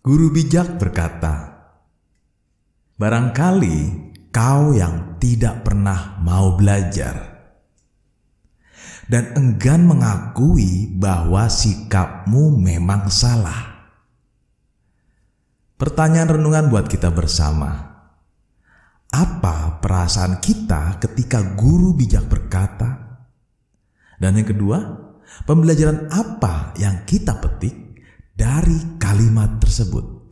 Guru bijak berkata, "Barangkali kau yang tidak pernah mau belajar dan enggan mengakui bahwa sikapmu memang salah." Pertanyaan renungan buat kita bersama: apa perasaan kita ketika guru bijak berkata? Dan yang kedua, pembelajaran apa yang kita petik dari kalimat tersebut.